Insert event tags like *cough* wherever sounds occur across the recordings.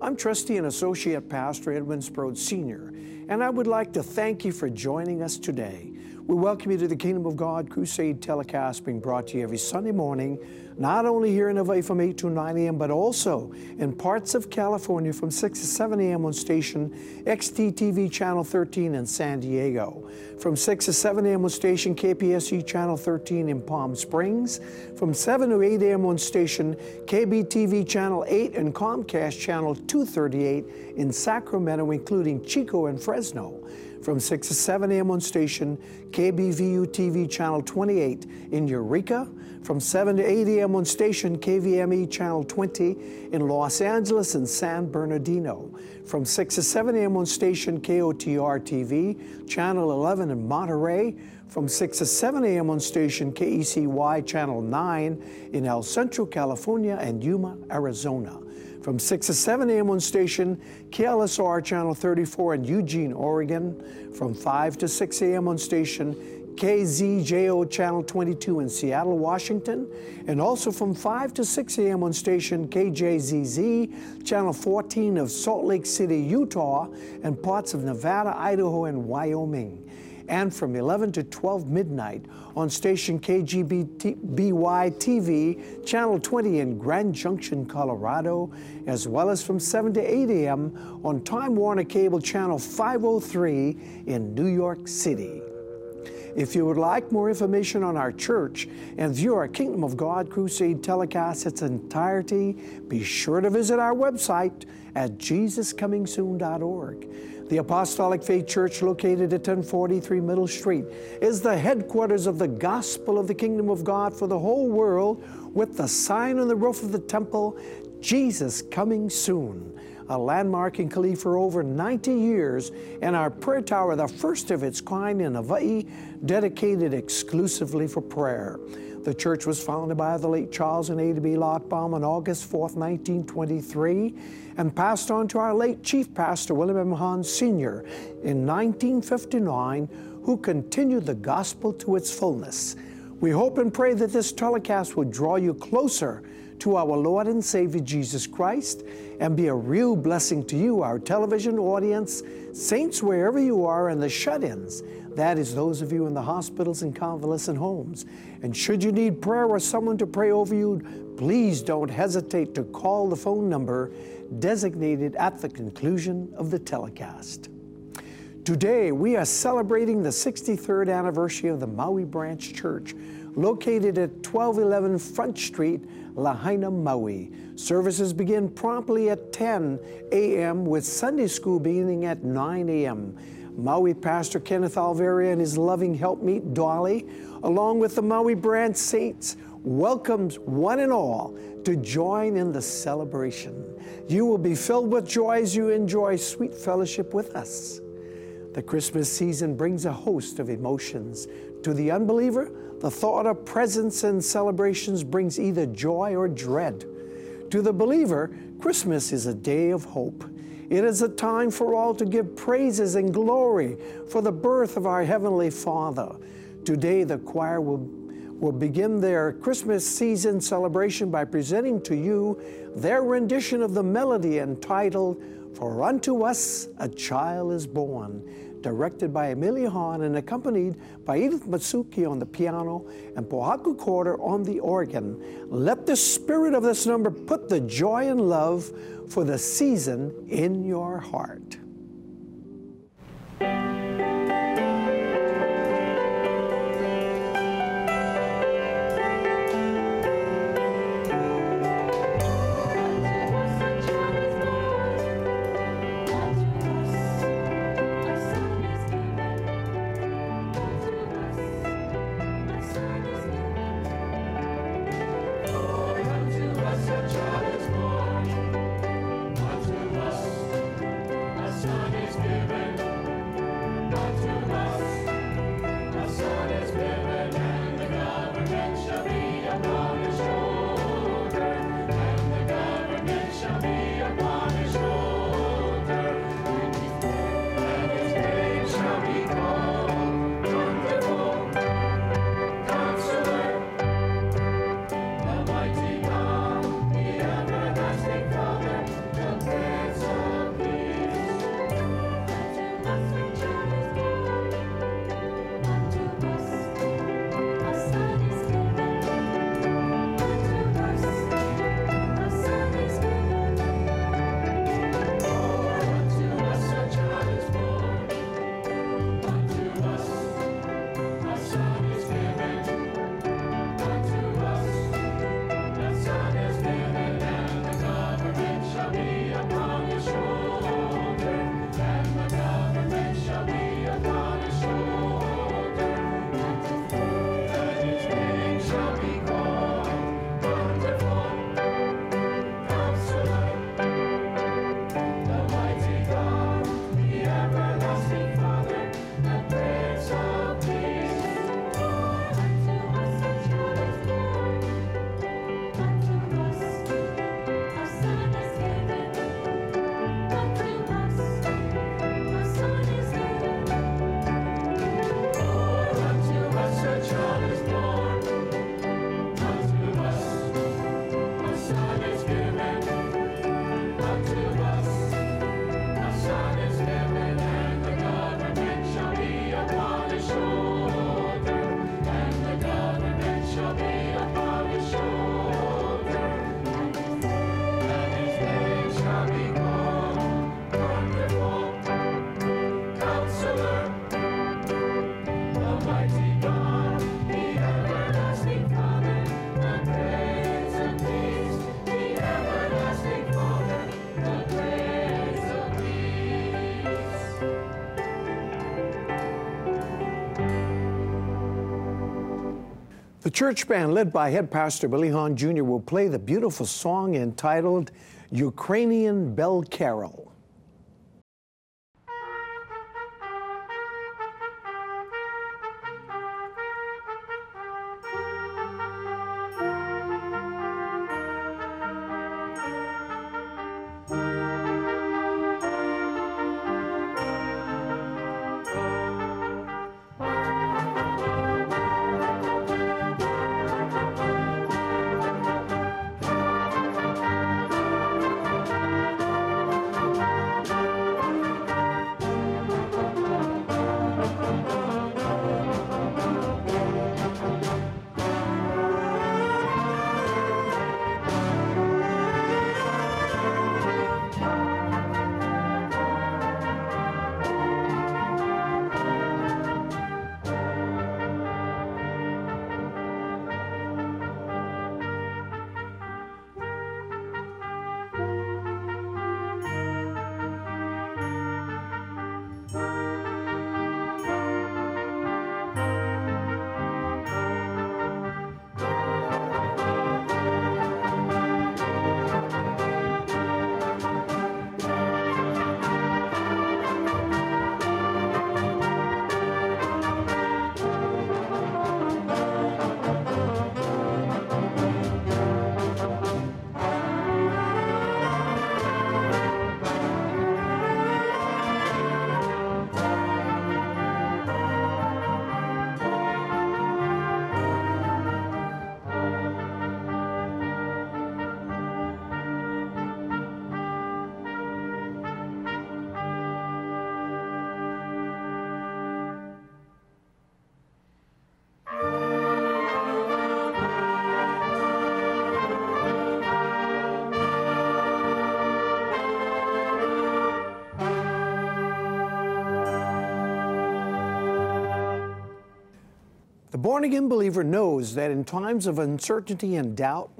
I'm Trustee and Associate Pastor Edwin Sprode Sr., and I would like to thank you for joining us today. We welcome you to the Kingdom of God Crusade telecast being brought to you every Sunday morning, not only here in Hawaii from 8 to 9 a.m., but also in parts of California from 6 to 7 a.m. on station XTTV Channel 13 in San Diego, from 6 to 7 a.m. on station KPSC Channel 13 in Palm Springs, from 7 to 8 a.m. on station KBTV Channel 8 and Comcast Channel 238 in Sacramento, including Chico and Fresno from 6 to 7 a.m. on station KBVU TV Channel 28 in Eureka, from 7 to 8 a.m. on station KVME Channel 20 in Los Angeles and San Bernardino, from 6 to 7 a.m. on station KOTR TV Channel 11 in Monterey, from 6 to 7 a.m. on station KECY Channel 9 in El Centro, California and Yuma, Arizona from 6 to 7 a.m. on station KLSR Channel 34 in Eugene, Oregon, from 5 to 6 a.m. on station KZJO Channel 22 in Seattle, Washington, and also from 5 to 6 a.m. on station KJZZ Channel 14 of Salt Lake City, Utah, and parts of Nevada, Idaho, and Wyoming and from 11 to 12 midnight on station KGBY TV, Channel 20 in Grand Junction, Colorado, as well as from 7 to 8 a.m. on Time Warner Cable Channel 503 in New York City. If you would like more information on our church and view our Kingdom of God Crusade telecast its entirety, be sure to visit our website at jesuscomingsoon.org. The Apostolic Faith Church, located at 1043 Middle Street, is the headquarters of the gospel of the kingdom of God for the whole world, with the sign on the roof of the temple Jesus coming soon. A landmark in Kalihi for over 90 years, and our prayer tower, the first of its kind in Hawaii, dedicated exclusively for prayer. The church was founded by the late Charles and Ada B. Lottbaum on August 4, 1923, and passed on to our late Chief Pastor William M. Hahn Sr. in 1959, who continued the gospel to its fullness. We hope and pray that this telecast will draw you closer to our Lord and Savior Jesus Christ and be a real blessing to you, our television audience, saints wherever you are, and the shut ins. That is, those of you in the hospitals and convalescent homes. And should you need prayer or someone to pray over you, please don't hesitate to call the phone number designated at the conclusion of the telecast. Today, we are celebrating the 63rd anniversary of the Maui Branch Church, located at 1211 Front Street, Lahaina, Maui. Services begin promptly at 10 a.m., with Sunday school beginning at 9 a.m. Maui Pastor Kenneth Alveria and his loving helpmeet Dolly, along with the Maui Branch Saints, welcomes one and all to join in the celebration. You will be filled with joy as you enjoy sweet fellowship with us. The Christmas season brings a host of emotions. To the unbeliever, the thought of presents and celebrations brings either joy or dread. To the believer, Christmas is a day of hope. It is a time for all to give praises and glory for the birth of our Heavenly Father. Today, the choir will, will begin their Christmas season celebration by presenting to you their rendition of the melody entitled For unto us a child is born, directed by Amelia Hahn and accompanied by Edith Matsuki on the piano and Pohaku Corder on the organ. Let the spirit of this number put the joy and love for the season in your heart. The church band, led by head pastor Billy Hahn Jr., will play the beautiful song entitled Ukrainian Bell Carol. Born again believer knows that in times of uncertainty and doubt,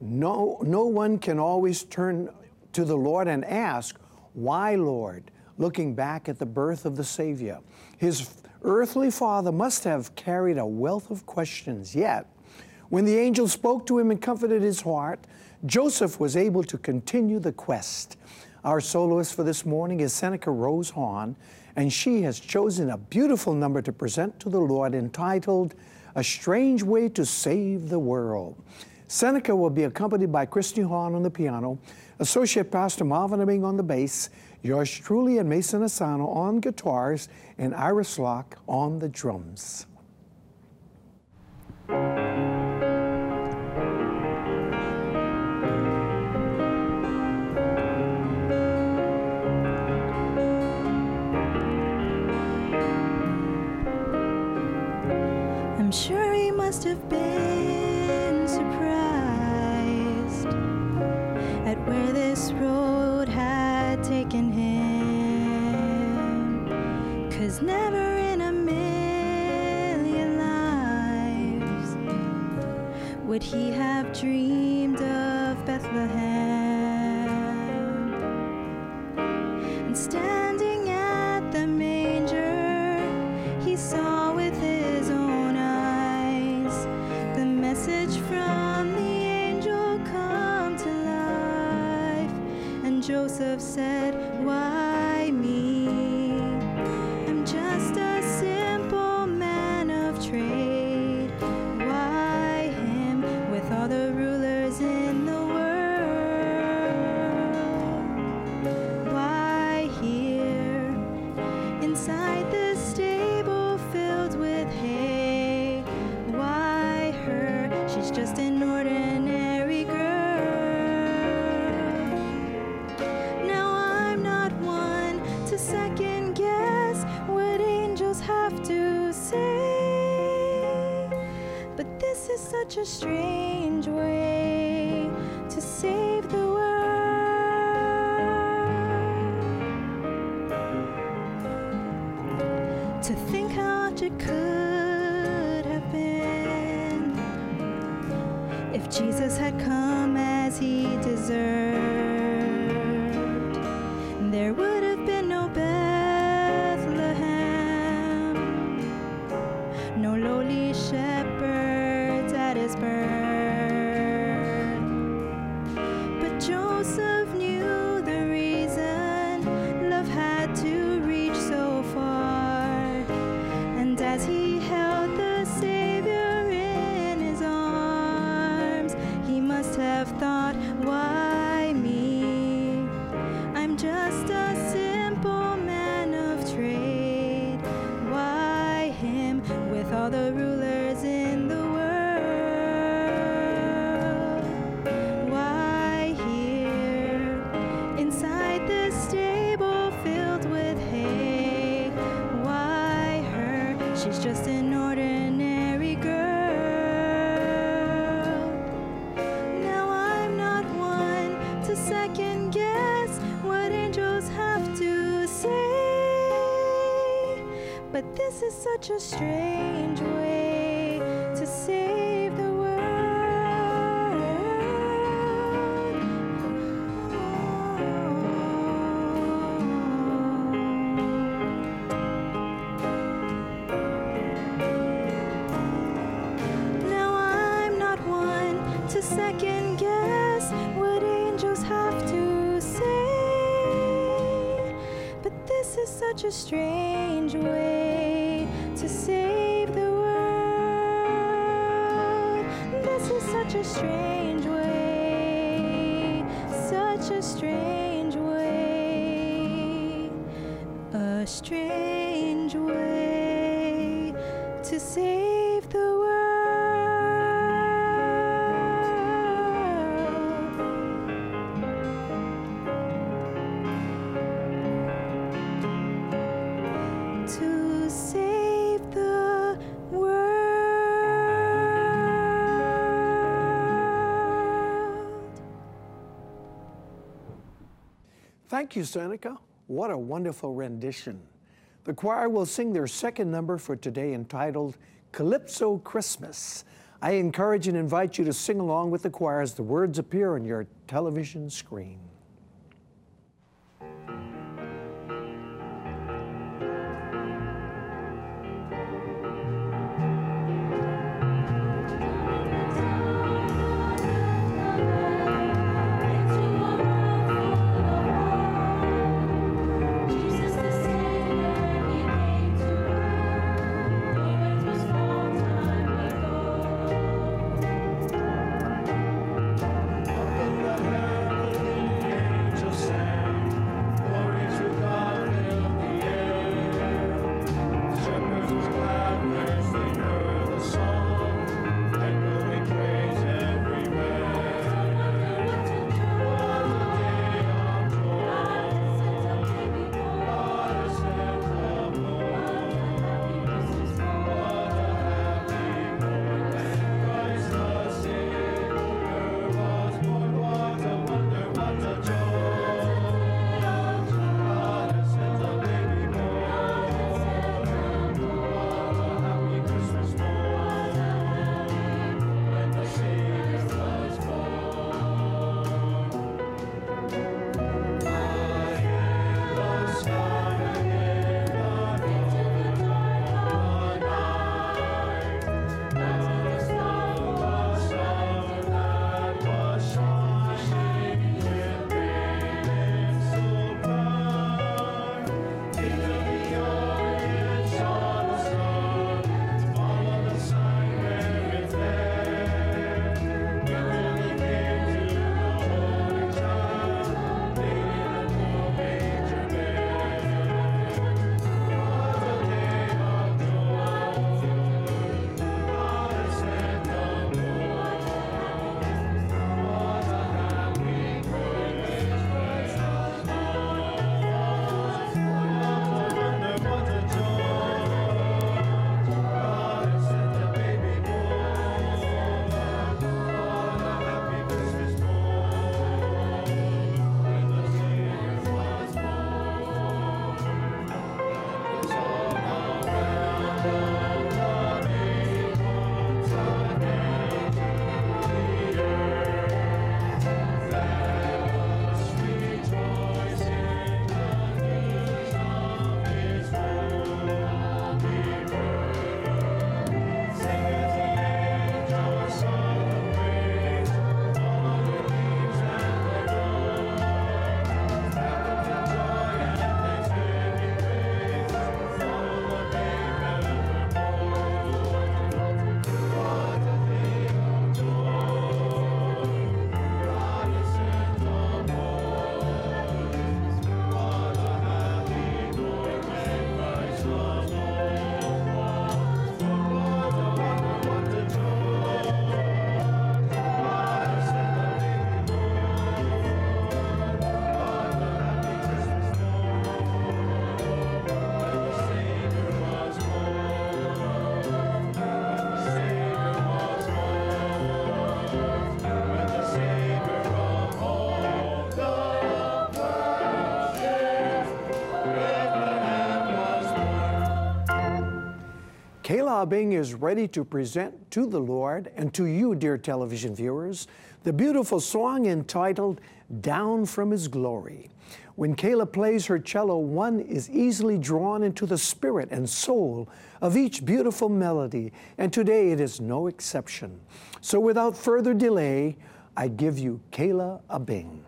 no, no one can always turn to the Lord and ask, Why, Lord? looking back at the birth of the Savior. His earthly father must have carried a wealth of questions, yet, when the angel spoke to him and comforted his heart, Joseph was able to continue the quest. Our soloist for this morning is Seneca Rose Hahn, and she has chosen a beautiful number to present to the Lord entitled A Strange Way to Save the World. Seneca will be accompanied by Christy Hahn on the piano, Associate Pastor Marvin Abing on the bass, yours truly and Mason Asano on guitars, and Iris Locke on the drums. He have if Jesus had come as he deserved. Such a strange way to save the world. Now I'm not one to second guess what angels have to say. But this is such a strange strange way, such a strange way, a strange way to save Thank you, Seneca. What a wonderful rendition. The choir will sing their second number for today entitled Calypso Christmas. I encourage and invite you to sing along with the choir as the words appear on your television screen. Abing is ready to present to the Lord and to you, dear television viewers, the beautiful song entitled Down from His Glory. When Kayla plays her cello, one is easily drawn into the spirit and soul of each beautiful melody, and today it is no exception. So without further delay, I give you Kayla Abing.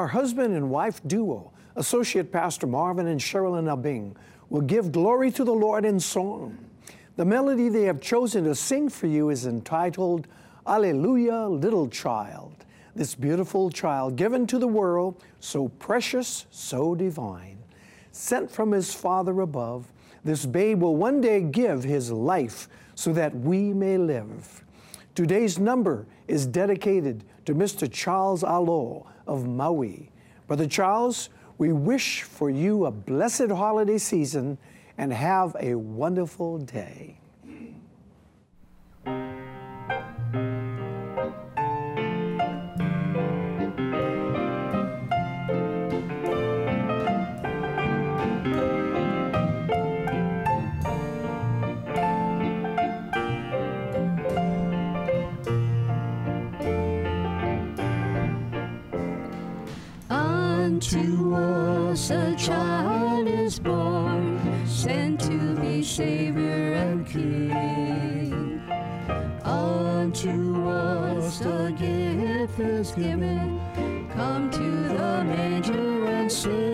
Our husband and wife duo, Associate Pastor Marvin and Sherilyn Abing, will give glory to the Lord in song. The melody they have chosen to sing for you is entitled Alleluia, Little Child. This beautiful child given to the world, so precious, so divine. Sent from his Father above, this babe will one day give his life so that we may live. Today's number is dedicated to Mr. Charles Alo of Maui. Brother Charles, we wish for you a blessed holiday season and have a wonderful day. Unto us a child is born, sent to be Savior and King. Unto us a gift is given, come to the manger and sing.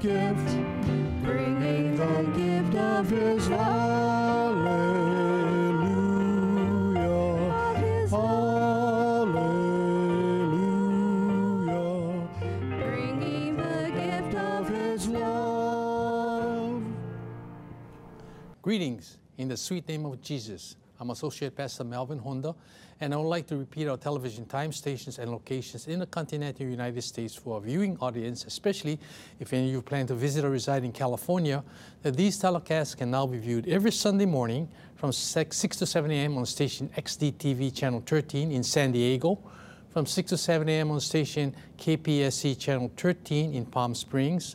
Gift, bringing gift of His Hallelujah. Hallelujah. Bringing the gift of His love. Greetings in the sweet name of Jesus. I'm Associate Pastor Melvin Honda, and I would like to repeat our television time stations and locations in the continental United States for our viewing audience, especially if any of you plan to visit or reside in California, that these telecasts can now be viewed every Sunday morning from 6 6 to 7 a.m. on station XDTV Channel 13 in San Diego, from 6 to 7 a.m. on station KPSC Channel 13 in Palm Springs,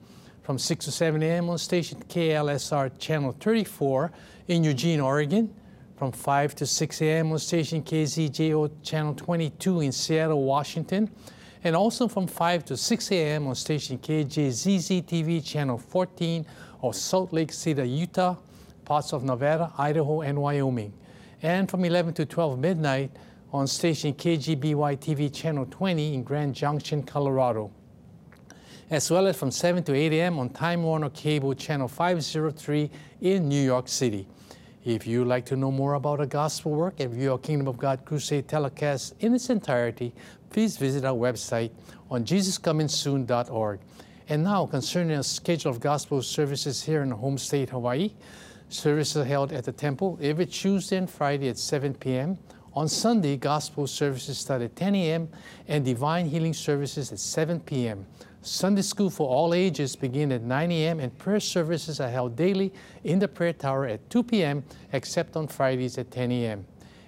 from 6 to 7 a.m. on station KLSR Channel 34 in Eugene, Oregon, from 5 to 6 a.m. on station KZJO Channel 22 in Seattle, Washington, and also from 5 to 6 a.m. on station KJZZ TV Channel 14 of Salt Lake City, Utah, parts of Nevada, Idaho, and Wyoming, and from 11 to 12 midnight on station KGBY TV Channel 20 in Grand Junction, Colorado as well as from 7 to 8 a.m. on Time Warner Cable Channel 503 in New York City. If you'd like to know more about our gospel work and view our Kingdom of God Crusade telecast in its entirety, please visit our website on jesuscomingsoon.org. And now, concerning the schedule of gospel services here in the home state Hawaii, services are held at the temple every Tuesday and Friday at 7 p.m. On Sunday, gospel services start at 10 a.m. and divine healing services at 7 p.m. Sunday school for all ages begin at 9 a.m. and prayer services are held daily in the prayer tower at 2 p.m. except on Fridays at 10 a.m.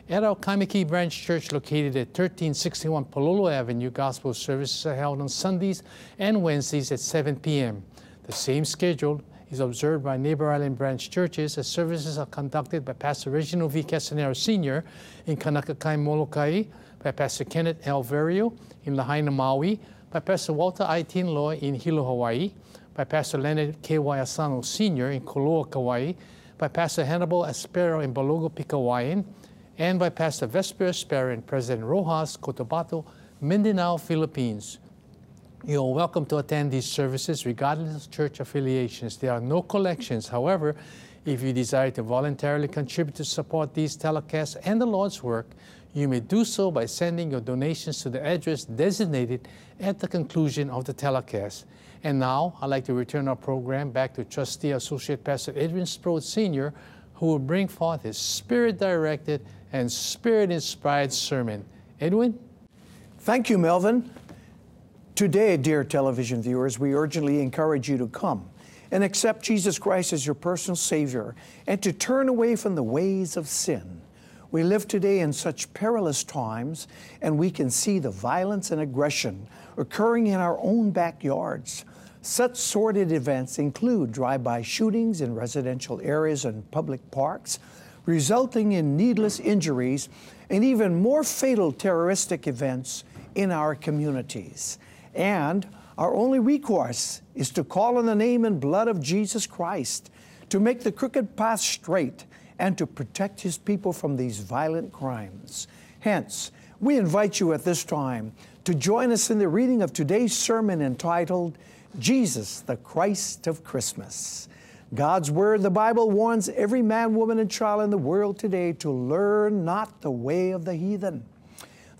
At our Kaimuki Branch Church located at 1361 Palolo Avenue, gospel services are held on Sundays and Wednesdays at 7 p.m. The same schedule is observed by neighbor island branch churches as services are conducted by Pastor Reginald V. Casanero Sr. in Kaunakakai, Molokai, by Pastor Kenneth L. Verio in Lahaina, Maui, by Pastor Walter I. Tinloy in Hilo, Hawaii, by Pastor Leonard K. Asano Sr. in Koloa, Kauai, by Pastor Hannibal Aspero in Balogo, Pikawaian, and by Pastor Vesper Aspero President Roxas Cotabato, Mindanao, Philippines. You are welcome to attend these services regardless of church affiliations. There are no collections. However, if you desire to voluntarily contribute to support these telecasts and the Lord's work, you may do so by sending your donations to the address designated at the conclusion of the telecast. And now, I'd like to return our program back to Trustee Associate Pastor Edwin Sprode Sr., who will bring forth his spirit directed and spirit inspired sermon. Edwin? Thank you, Melvin. Today, dear television viewers, we urgently encourage you to come and accept Jesus Christ as your personal Savior and to turn away from the ways of sin. We live today in such perilous times, and we can see the violence and aggression occurring in our own backyards. Such sordid events include drive by shootings in residential areas and public parks, resulting in needless injuries and even more fatal terroristic events in our communities. And our only recourse is to call on the name and blood of Jesus Christ to make the crooked path straight and to protect His people from these violent crimes. Hence, we invite you at this time to join us in the reading of today's sermon entitled Jesus, the Christ of Christmas. God's Word, the Bible, warns every man, woman, and child in the world today to learn not the way of the heathen.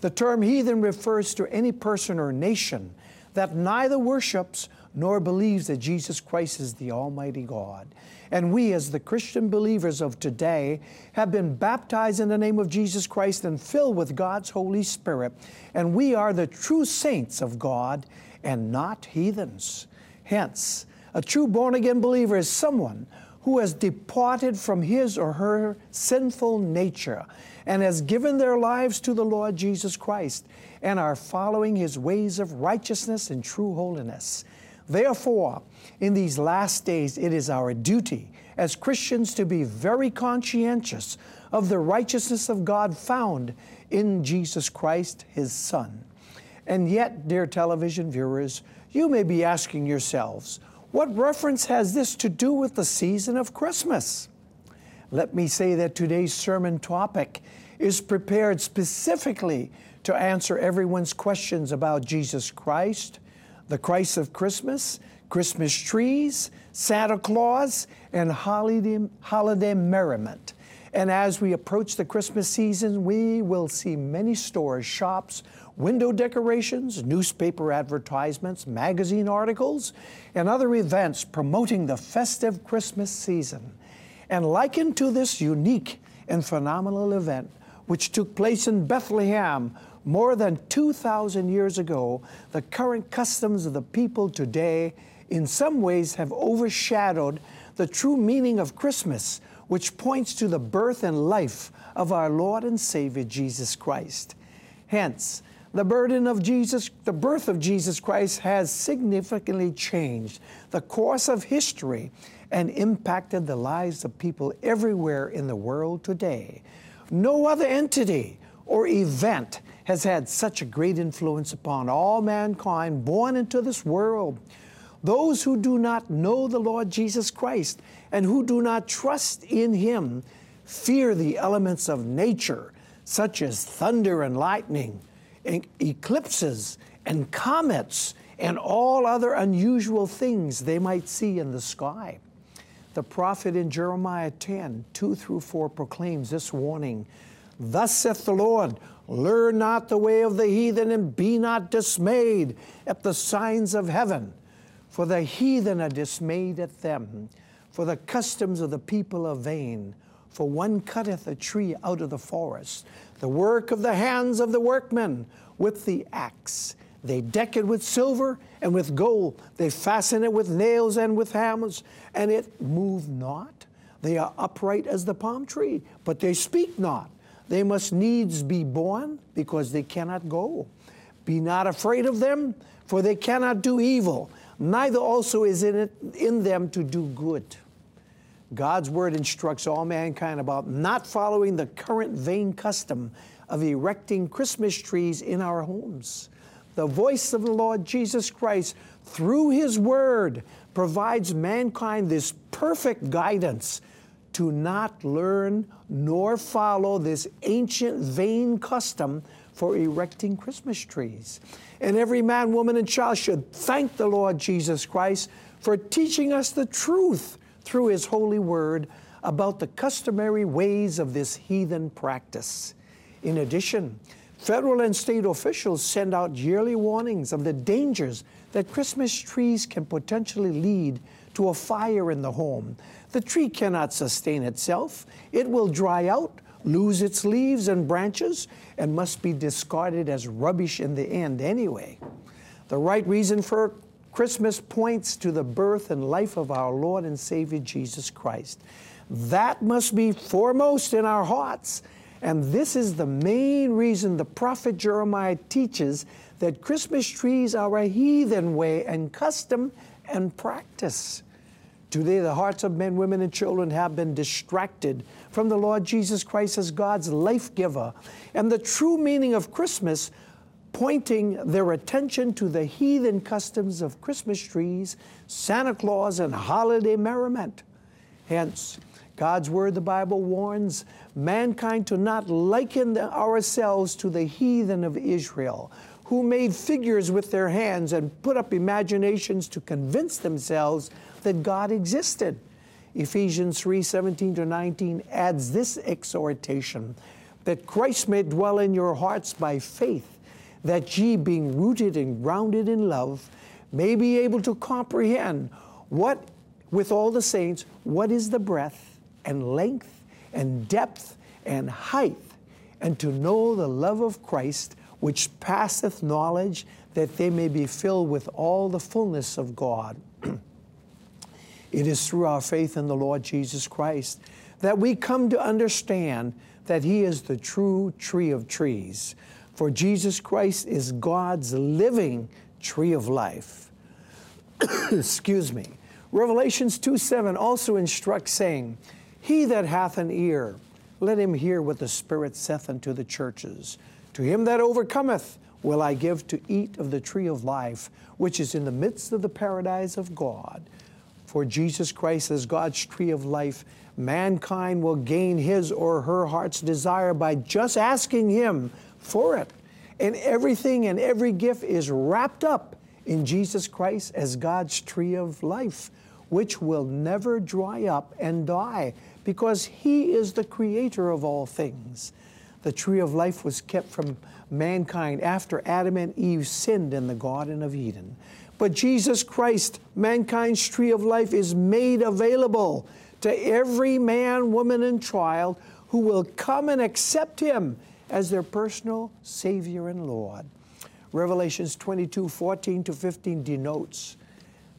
The term heathen refers to any person or nation that neither worships nor believes that Jesus Christ is the Almighty God. And we, as the Christian believers of today, have been baptized in the name of Jesus Christ and filled with God's Holy Spirit. And we are the true saints of God and not heathens. Hence, a true born again believer is someone who has departed from his or her sinful nature and has given their lives to the Lord Jesus Christ and are following his ways of righteousness and true holiness. Therefore, in these last days, it is our duty as Christians to be very conscientious of the righteousness of God found in Jesus Christ, His Son. And yet, dear television viewers, you may be asking yourselves, what reference has this to do with the season of Christmas? Let me say that today's sermon topic is prepared specifically to answer everyone's questions about Jesus Christ, the Christ of Christmas, Christmas trees, Santa Claus, and holiday, holiday merriment. And as we approach the Christmas season, we will see many stores, shops, window decorations, newspaper advertisements, magazine articles, and other events promoting the festive Christmas season. And likened to this unique and phenomenal event, which took place in Bethlehem more than 2,000 years ago, the current customs of the people today in some ways have overshadowed the true meaning of Christmas, which points to the birth and life of our Lord and Savior Jesus Christ. Hence, the burden of Jesus, the birth of Jesus Christ has significantly changed the course of history and impacted the lives of people everywhere in the world today. No other entity or event has had such a great influence upon all mankind born into this world. Those who do not know the Lord Jesus Christ and who do not trust in Him fear the elements of nature, such as thunder and lightning, and eclipses and comets, and all other unusual things they might see in the sky. The prophet in Jeremiah 10 2 through 4 proclaims this warning Thus saith the Lord, Learn not the way of the heathen, and be not dismayed at the signs of heaven. For the heathen are dismayed at them, for the customs of the people are vain. For one cutteth a tree out of the forest, the work of the hands of the workmen with the axe. They deck it with silver and with gold. They fasten it with nails and with hammers, and it move not. They are upright as the palm tree, but they speak not. They must needs be born because they cannot go. Be not afraid of them, for they cannot do evil, neither also is in it in them to do good. God's word instructs all mankind about not following the current vain custom of erecting Christmas trees in our homes. The voice of the Lord Jesus Christ, through His Word, provides mankind this perfect guidance to not learn nor follow this ancient vain custom for erecting Christmas trees. And every man, woman, and child should thank the Lord Jesus Christ for teaching us the truth through His holy word about the customary ways of this heathen practice. In addition, federal and state officials send out yearly warnings of the dangers that Christmas trees can potentially lead to a fire in the home. The tree cannot sustain itself, it will dry out, lose its leaves and branches, and must be discarded as rubbish in the end anyway. The right reason for Christmas points to the birth and life of our Lord and Savior Jesus Christ. That must be foremost in our hearts. And this is the main reason the prophet Jeremiah teaches that Christmas trees are a heathen way and custom and practice. Today, the hearts of men, women, and children have been distracted from the Lord Jesus Christ as God's life giver and the true meaning of Christmas pointing their attention to the heathen customs of Christmas trees, Santa Claus, and holiday merriment. Hence, God's Word, the Bible, warns mankind to not liken ourselves to the heathen of Israel, who made figures with their hands and put up imaginations to convince themselves that God existed. Ephesians 3 17 to 19 adds this exhortation that Christ may dwell in your hearts by faith that ye, being rooted and grounded in love, may be able to comprehend what, with all the saints, what is the breadth and length and depth and height, and to know the love of Christ, which passeth knowledge, that they may be filled with all the fullness of God. *clears throat* it is through our faith in the Lord Jesus Christ that we come to understand that He is the true tree of trees for Jesus Christ is God's living tree of life. *clears throat* Excuse me. Revelations 2 7 also instructs, saying, He that hath an ear, let him hear what the Spirit saith unto the churches. To him that overcometh will I give to eat of the tree of life, which is in the midst of the paradise of God. For Jesus Christ is God's tree of life. Mankind will gain his or her heart's desire by just asking Him for it. And everything and every gift is wrapped up in Jesus Christ as God's tree of life, which will never dry up and die because He is the creator of all things. The tree of life was kept from mankind after Adam and Eve sinned in the Garden of Eden. But Jesus Christ, mankind's tree of life, is made available to every man, woman, and child who will come and accept Him as their personal Savior and Lord. Revelations 22 14 to 15 denotes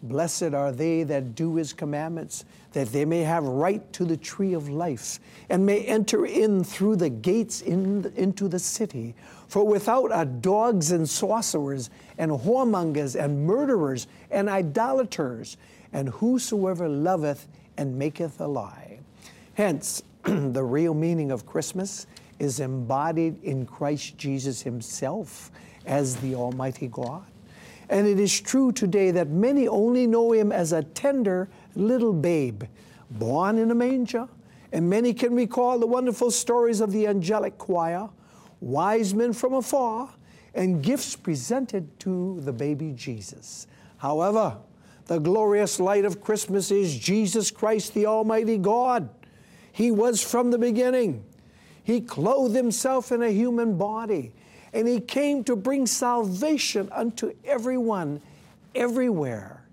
Blessed are they that do his commandments, that they may have right to the tree of life, and may enter in through the gates in, into the city. For without are dogs and sorcerers, and whoremongers, and murderers, and idolaters, and whosoever loveth and maketh a lie. Hence, *clears throat* the real meaning of Christmas is embodied in Christ Jesus Himself as the Almighty God. And it is true today that many only know Him as a tender little babe, born in a manger. And many can recall the wonderful stories of the angelic choir, wise men from afar, and gifts presented to the baby Jesus. However, the glorious light of Christmas is Jesus Christ, the Almighty God. He was from the beginning. He clothed himself in a human body, and he came to bring salvation unto everyone, everywhere.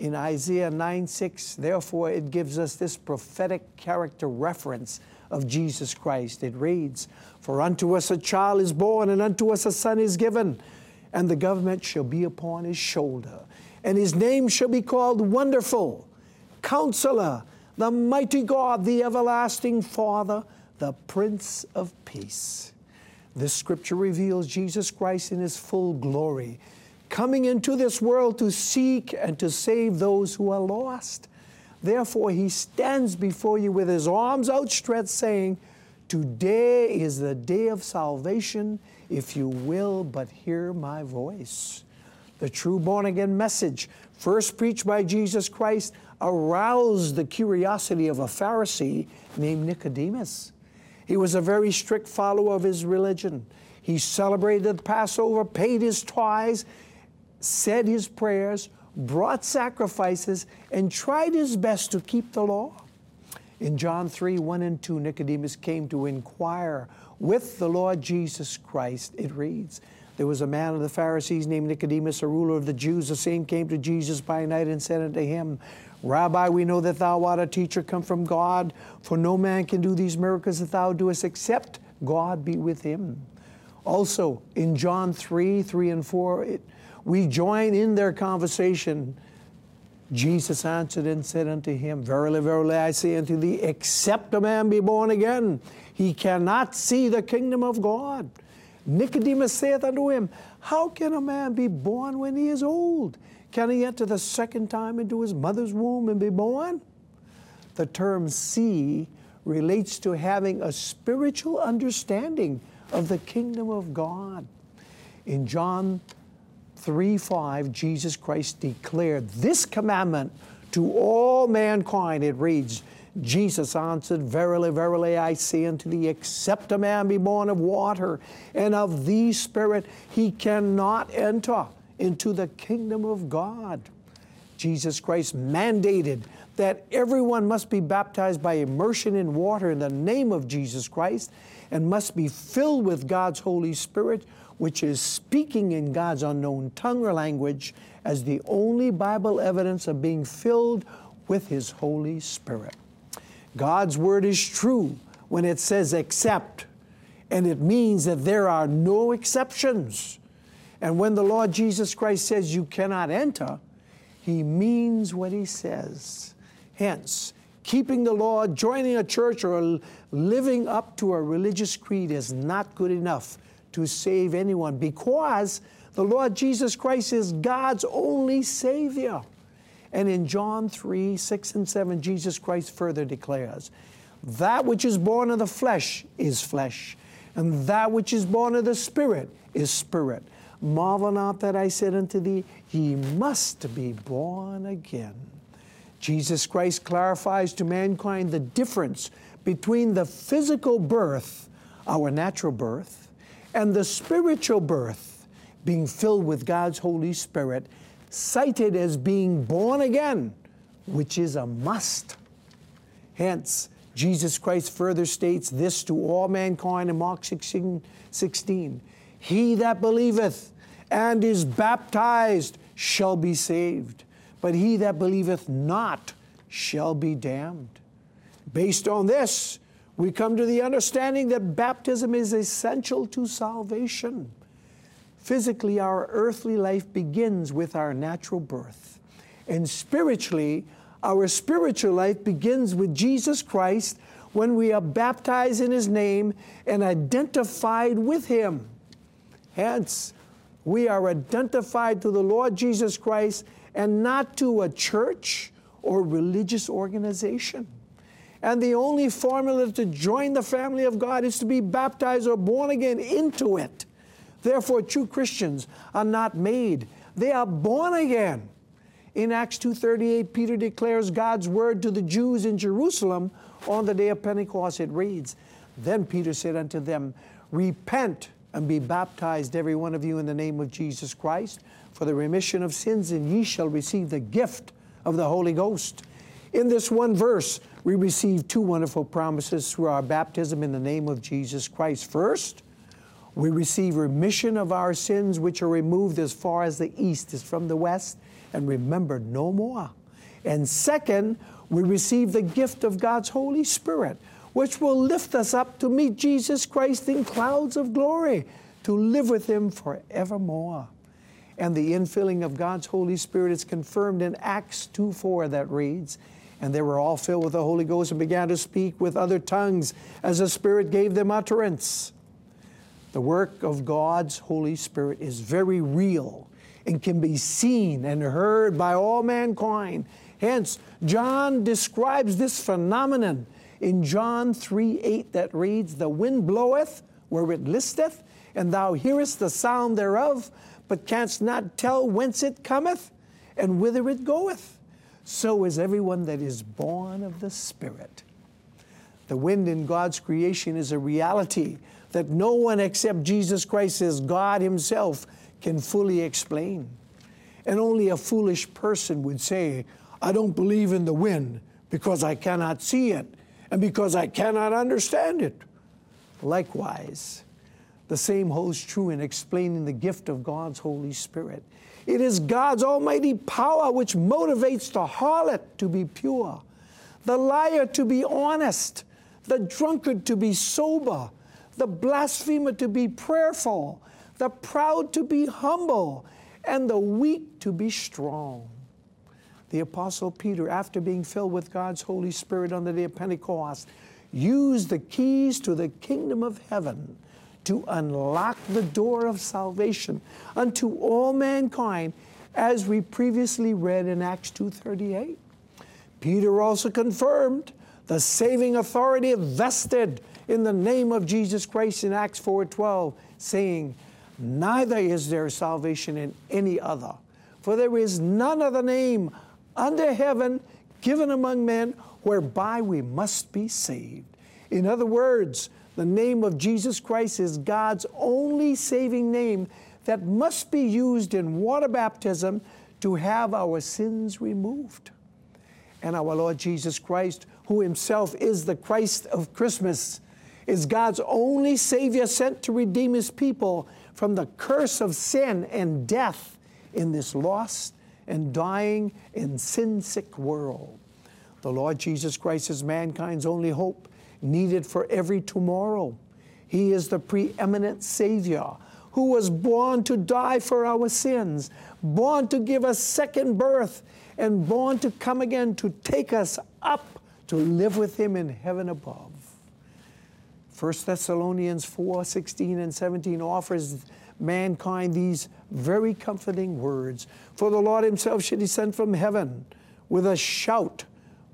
In Isaiah 9 6, therefore, it gives us this prophetic character reference of Jesus Christ. It reads, For unto us a child is born, and unto us a son is given, and the government shall be upon his shoulder. And his name shall be called Wonderful, Counselor, the Mighty God, the Everlasting Father, the Prince of Peace. This scripture reveals Jesus Christ in his full glory, coming into this world to seek and to save those who are lost. Therefore, he stands before you with his arms outstretched, saying, Today is the day of salvation, if you will but hear my voice. The true born again message, first preached by Jesus Christ, aroused the curiosity of a Pharisee named Nicodemus. He was a very strict follower of his religion. He celebrated the Passover, paid his tithes, said his prayers, brought sacrifices, and tried his best to keep the law. In John 3 1 and 2, Nicodemus came to inquire with the Lord Jesus Christ. It reads, There was a man of the Pharisees named Nicodemus, a ruler of the Jews. The same came to Jesus by night and said unto him, Rabbi, we know that thou art a teacher come from God, for no man can do these miracles that thou doest except God be with him. Also, in John 3 3 and 4, it, we join in their conversation. Jesus answered and said unto him, Verily, verily, I say unto thee, except a man be born again, he cannot see the kingdom of God. Nicodemus saith unto him, How can a man be born when he is old? Can he enter the second time into his mother's womb and be born? The term see relates to having a spiritual understanding of the kingdom of God. In John 3 5, Jesus Christ declared this commandment to all mankind. It reads, Jesus answered, Verily, verily, I say unto thee, except a man be born of water and of the Spirit, he cannot enter into the kingdom of God. Jesus Christ mandated that everyone must be baptized by immersion in water in the name of Jesus Christ and must be filled with God's Holy Spirit, which is speaking in God's unknown tongue or language as the only Bible evidence of being filled with His Holy Spirit. God's Word is true when it says except, and it means that there are no exceptions. And when the Lord Jesus Christ says you cannot enter, He means what He says. Hence, keeping the law, joining a church, or living up to a religious creed is not good enough to save anyone because the Lord Jesus Christ is God's only Savior. And in John 3 6 and 7, Jesus Christ further declares, That which is born of the flesh is flesh, and that which is born of the Spirit is spirit. Marvel not that I said unto thee, Ye must be born again. Jesus Christ clarifies to mankind the difference between the physical birth, our natural birth, and the spiritual birth, being filled with God's Holy Spirit, cited as being born again, which is a must. Hence, Jesus Christ further states this to all mankind in Mark 16, 16 He that believeth and is baptized shall be saved, but he that believeth not shall be damned. Based on this, we come to the understanding that baptism is essential to salvation. Physically, our earthly life begins with our natural birth. And spiritually, our spiritual life begins with Jesus Christ when we are baptized in His name and identified with Him. Hence, we are identified to the Lord Jesus Christ and not to a church or religious organization. And the only formula to join the family of God is to be baptized or born again into it. Therefore, true Christians are not made, they are born again. In Acts 2:38, Peter declares God's word to the Jews in Jerusalem on the day of Pentecost. It reads, Then Peter said unto them, Repent and be baptized, every one of you, in the name of Jesus Christ, for the remission of sins, and ye shall receive the gift of the Holy Ghost. In this one verse, we receive two wonderful promises through our baptism in the name of Jesus Christ. First, we receive remission of our sins, which are removed as far as the east is from the west, and remembered no more. And second, we receive the gift of God's Holy Spirit, which will lift us up to meet Jesus Christ in clouds of glory, to live with Him forevermore. And the infilling of God's Holy Spirit is confirmed in Acts 2 4 that reads, And they were all filled with the Holy Ghost and began to speak with other tongues as the Spirit gave them utterance. The work of God's Holy Spirit is very real and can be seen and heard by all mankind. Hence, John describes this phenomenon in John 3 8 that reads, The wind bloweth where it listeth, and thou hearest the sound thereof, but canst not tell whence it cometh and whither it goeth. So is everyone that is born of the Spirit. The wind in God's creation is a reality that no one except Jesus Christ as God Himself can fully explain. And only a foolish person would say, I don't believe in the wind because I cannot see it and because I cannot understand it. Likewise, the same holds true in explaining the gift of God's Holy Spirit. It is God's almighty power which motivates the harlot to be pure, the liar to be honest, the drunkard to be sober, the blasphemer to be prayerful, the proud to be humble, and the weak to be strong. The Apostle Peter, after being filled with God's Holy Spirit on the day of Pentecost, used the keys to the kingdom of heaven to unlock the door of salvation unto all mankind as we previously read in Acts 2:38. Peter also confirmed the saving authority vested in the name of Jesus Christ in Acts 4:12 saying, "Neither is there salvation in any other, for there is none other name under heaven given among men whereby we must be saved." In other words, the name of Jesus Christ is God's only saving name that must be used in water baptism to have our sins removed. And our Lord Jesus Christ, who Himself is the Christ of Christmas, is God's only Savior sent to redeem His people from the curse of sin and death in this lost and dying and sin sick world. The Lord Jesus Christ is mankind's only hope needed for every tomorrow. He is the preeminent Savior who was born to die for our sins, born to give us second birth, and born to come again to take us up to live with Him in heaven above. 1 Thessalonians 4 16 and 17 offers mankind these very comforting words. For the Lord Himself shall descend from heaven with a shout,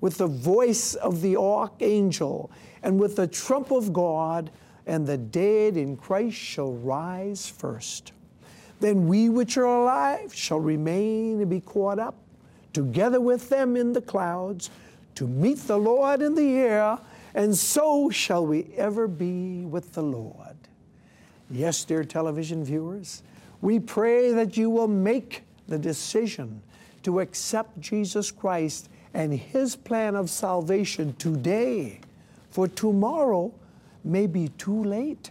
with the voice of the archangel, and with the trump of God, and the dead in Christ shall rise first. Then we which are alive shall remain and be caught up together with them in the clouds to meet the Lord in the air, and so shall we ever be with the Lord. Yes, dear television viewers, we pray that you will make the decision to accept Jesus Christ and His plan of salvation today for tomorrow may be too late.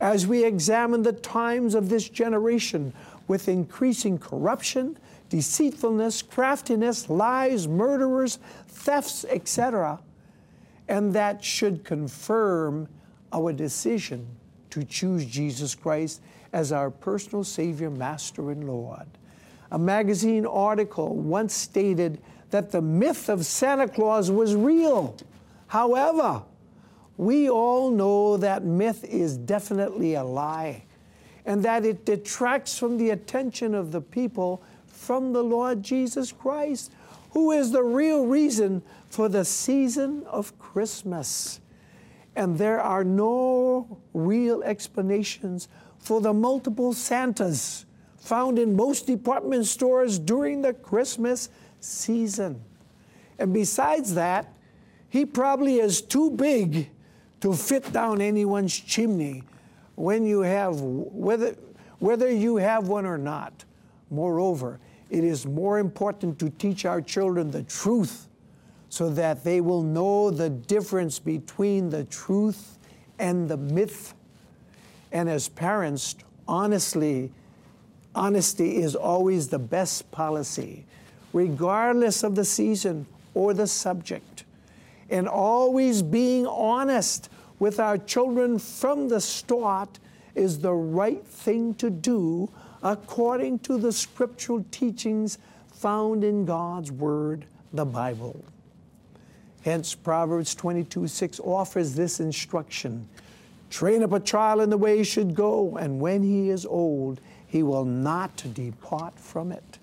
As we examine the times of this generation with increasing corruption, deceitfulness, craftiness, lies, murderers, thefts, etc., and that should confirm our decision to choose Jesus Christ as our personal Savior, Master, and Lord. A magazine article once stated that the myth of Santa Claus was real. However, we all know that myth is definitely a lie and that it detracts from the attention of the people from the Lord Jesus Christ, who is the real reason for the season of Christmas. And there are no real explanations for the multiple Santas found in most department stores during the Christmas season. And besides that, he probably is too big to fit down anyone's chimney when you have, whether, whether you have one or not. Moreover, it is more important to teach our children the truth so that they will know the difference between the truth and the myth. And as parents, honestly Honesty is always the best policy, regardless of the season or the subject. And always being honest with our children from the start is the right thing to do according to the scriptural teachings found in God's Word, the Bible. Hence, Proverbs 22 6 offers this instruction Train up a child in the way he should go, and when he is old, he will not depart from it.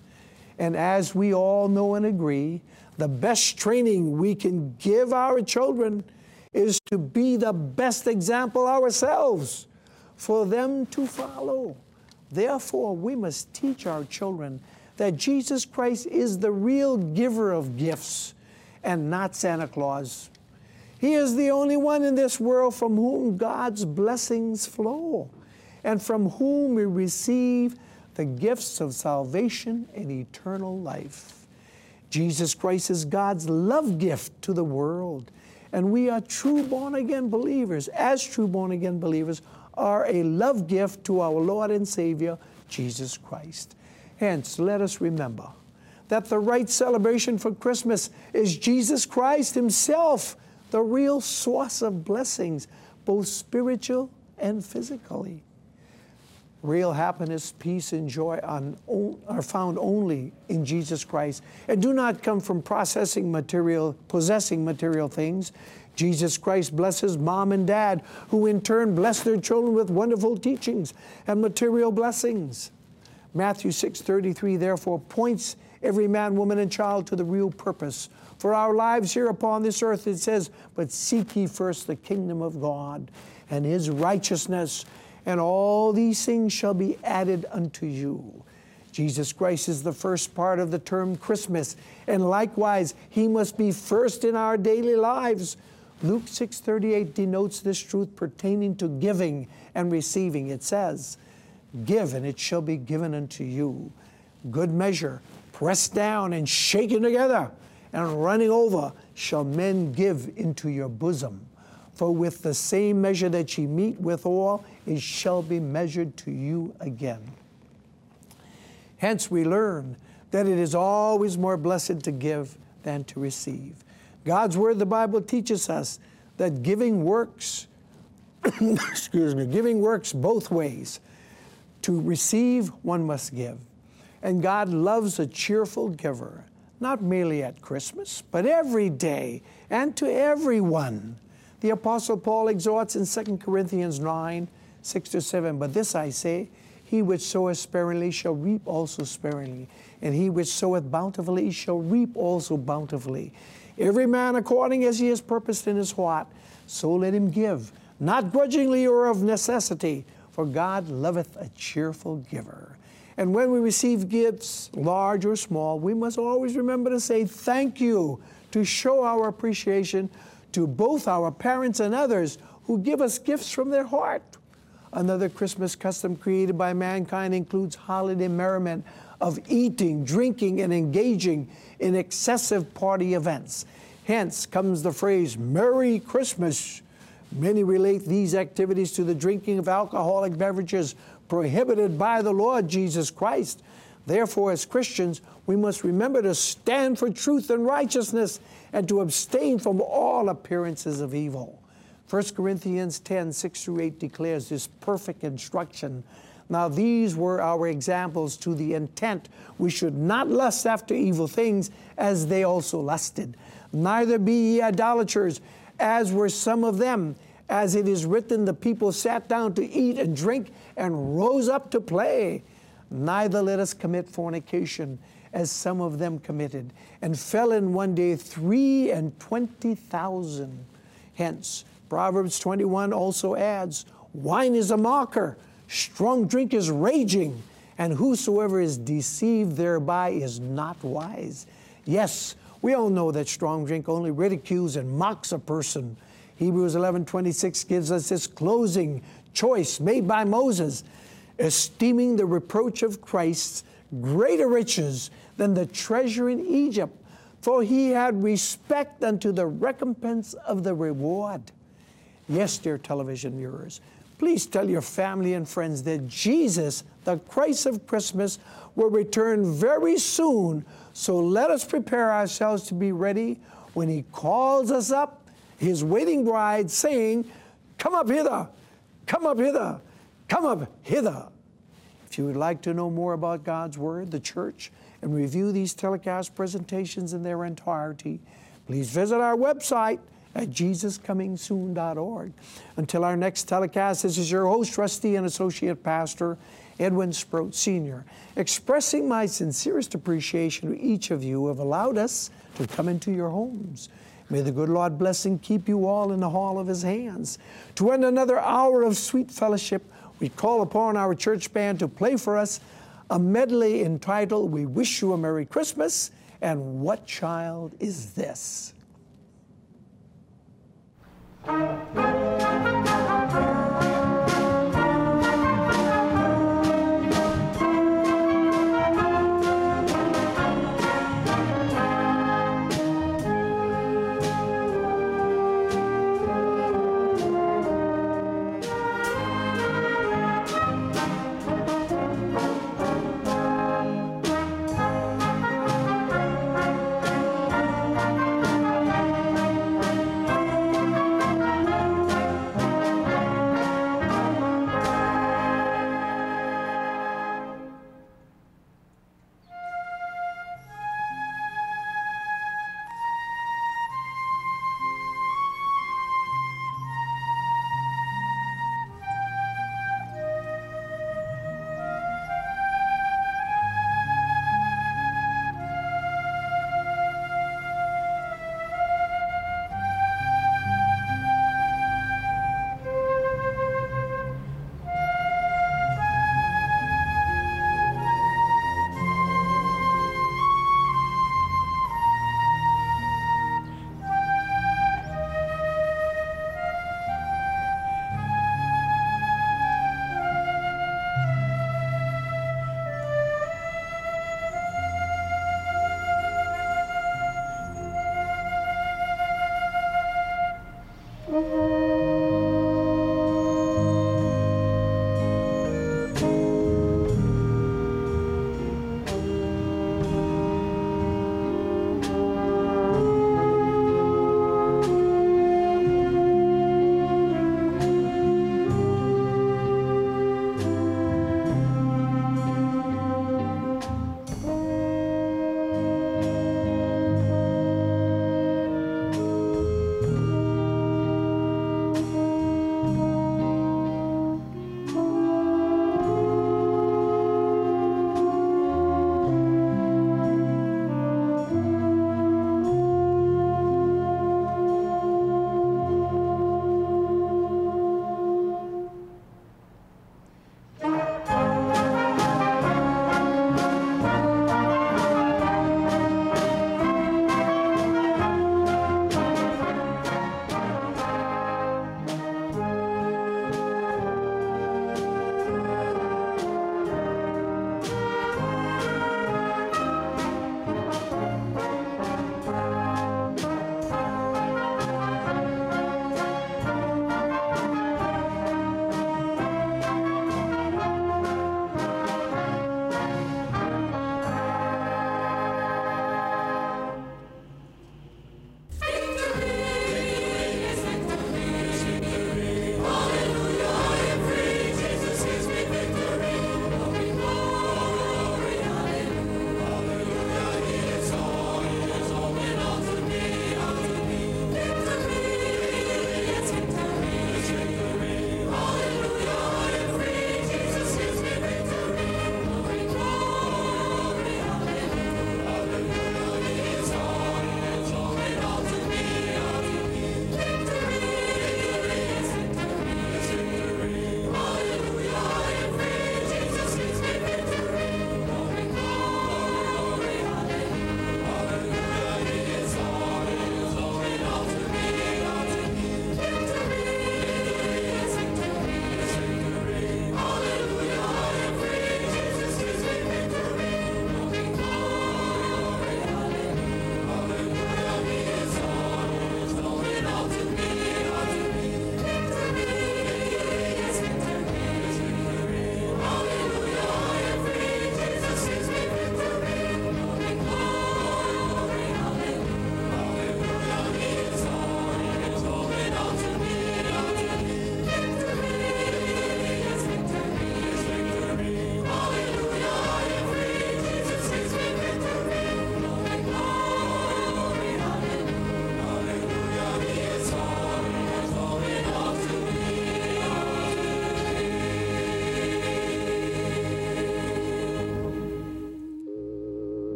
And as we all know and agree, the best training we can give our children is to be the best example ourselves for them to follow. Therefore, we must teach our children that Jesus Christ is the real giver of gifts and not Santa Claus. He is the only one in this world from whom God's blessings flow and from whom we receive the gifts of salvation and eternal life. Jesus Christ is God's love gift to the world. And we are true born again believers, as true born again believers, are a love gift to our Lord and Savior, Jesus Christ. Hence, let us remember that the right celebration for Christmas is Jesus Christ Himself, the real source of blessings, both spiritual and physically. Real happiness, peace, and joy are found only in Jesus Christ and do not come from processing material, possessing material things. Jesus Christ blesses mom and dad, who in turn bless their children with wonderful teachings and material blessings. Matthew 6:33 therefore points every man, woman, and child to the real purpose for our lives here upon this earth. It says, "But seek ye first the kingdom of God and his righteousness, and all these things shall be added unto you. Jesus Christ is the first part of the term Christmas, and likewise, He must be first in our daily lives. Luke 6:38 denotes this truth pertaining to giving and receiving. It says, "Give and it shall be given unto you. Good measure, pressed down and shaken together, and running over shall men give into your bosom." For with the same measure that ye meet withal, it shall be measured to you again. Hence, we learn that it is always more blessed to give than to receive. God's Word, the Bible teaches us that giving works, *coughs* excuse me, giving works both ways. To receive, one must give. And God loves a cheerful giver, not merely at Christmas, but every day and to everyone. The Apostle Paul exhorts in 2 Corinthians 9 6 to 7. But this I say, he which soweth sparingly shall reap also sparingly, and he which soweth bountifully shall reap also bountifully. Every man according as he has purposed in his heart, so let him give, not grudgingly or of necessity, for God loveth a cheerful giver. And when we receive gifts, large or small, we must always remember to say thank you to show our appreciation to both our parents and others who give us gifts from their heart. Another Christmas custom created by mankind includes holiday merriment of eating, drinking, and engaging in excessive party events. Hence comes the phrase, Merry Christmas. Many relate these activities to the drinking of alcoholic beverages prohibited by the Lord Jesus Christ. Therefore, as Christians, we must remember to stand for truth and righteousness and to abstain from all appearances of evil. 1 Corinthians 10 6 through 8 declares this perfect instruction. Now, these were our examples to the intent we should not lust after evil things as they also lusted. Neither be ye idolaters, as were some of them. As it is written, the people sat down to eat and drink and rose up to play. Neither let us commit fornication, as some of them committed, and fell in one day three and twenty thousand. Hence, Proverbs 21 also adds, Wine is a mocker, strong drink is raging, and whosoever is deceived thereby is not wise. Yes, we all know that strong drink only ridicules and mocks a person. Hebrews 11:26 gives us this closing choice made by Moses esteeming the reproach of Christ greater riches than the treasure in Egypt, for he had respect unto the recompense of the reward. Yes, dear television viewers, Please tell your family and friends that Jesus, the Christ of Christmas, will return very soon. So let us prepare ourselves to be ready when He calls us up, His waiting bride, saying, Come up hither, come up hither, come up hither. If you would like to know more about God's Word, the church, and review these telecast presentations in their entirety, please visit our website at jesuscomingsoon.org. Until our next telecast, this is your host, trustee, and associate pastor, Edwin Sproat Sr., expressing my sincerest appreciation to each of you who have allowed us to come into your homes. May the good Lord bless and keep you all in the hall of his hands. To end another hour of sweet fellowship, we call upon our church band to play for us a medley entitled We Wish You a Merry Christmas and What Child Is This?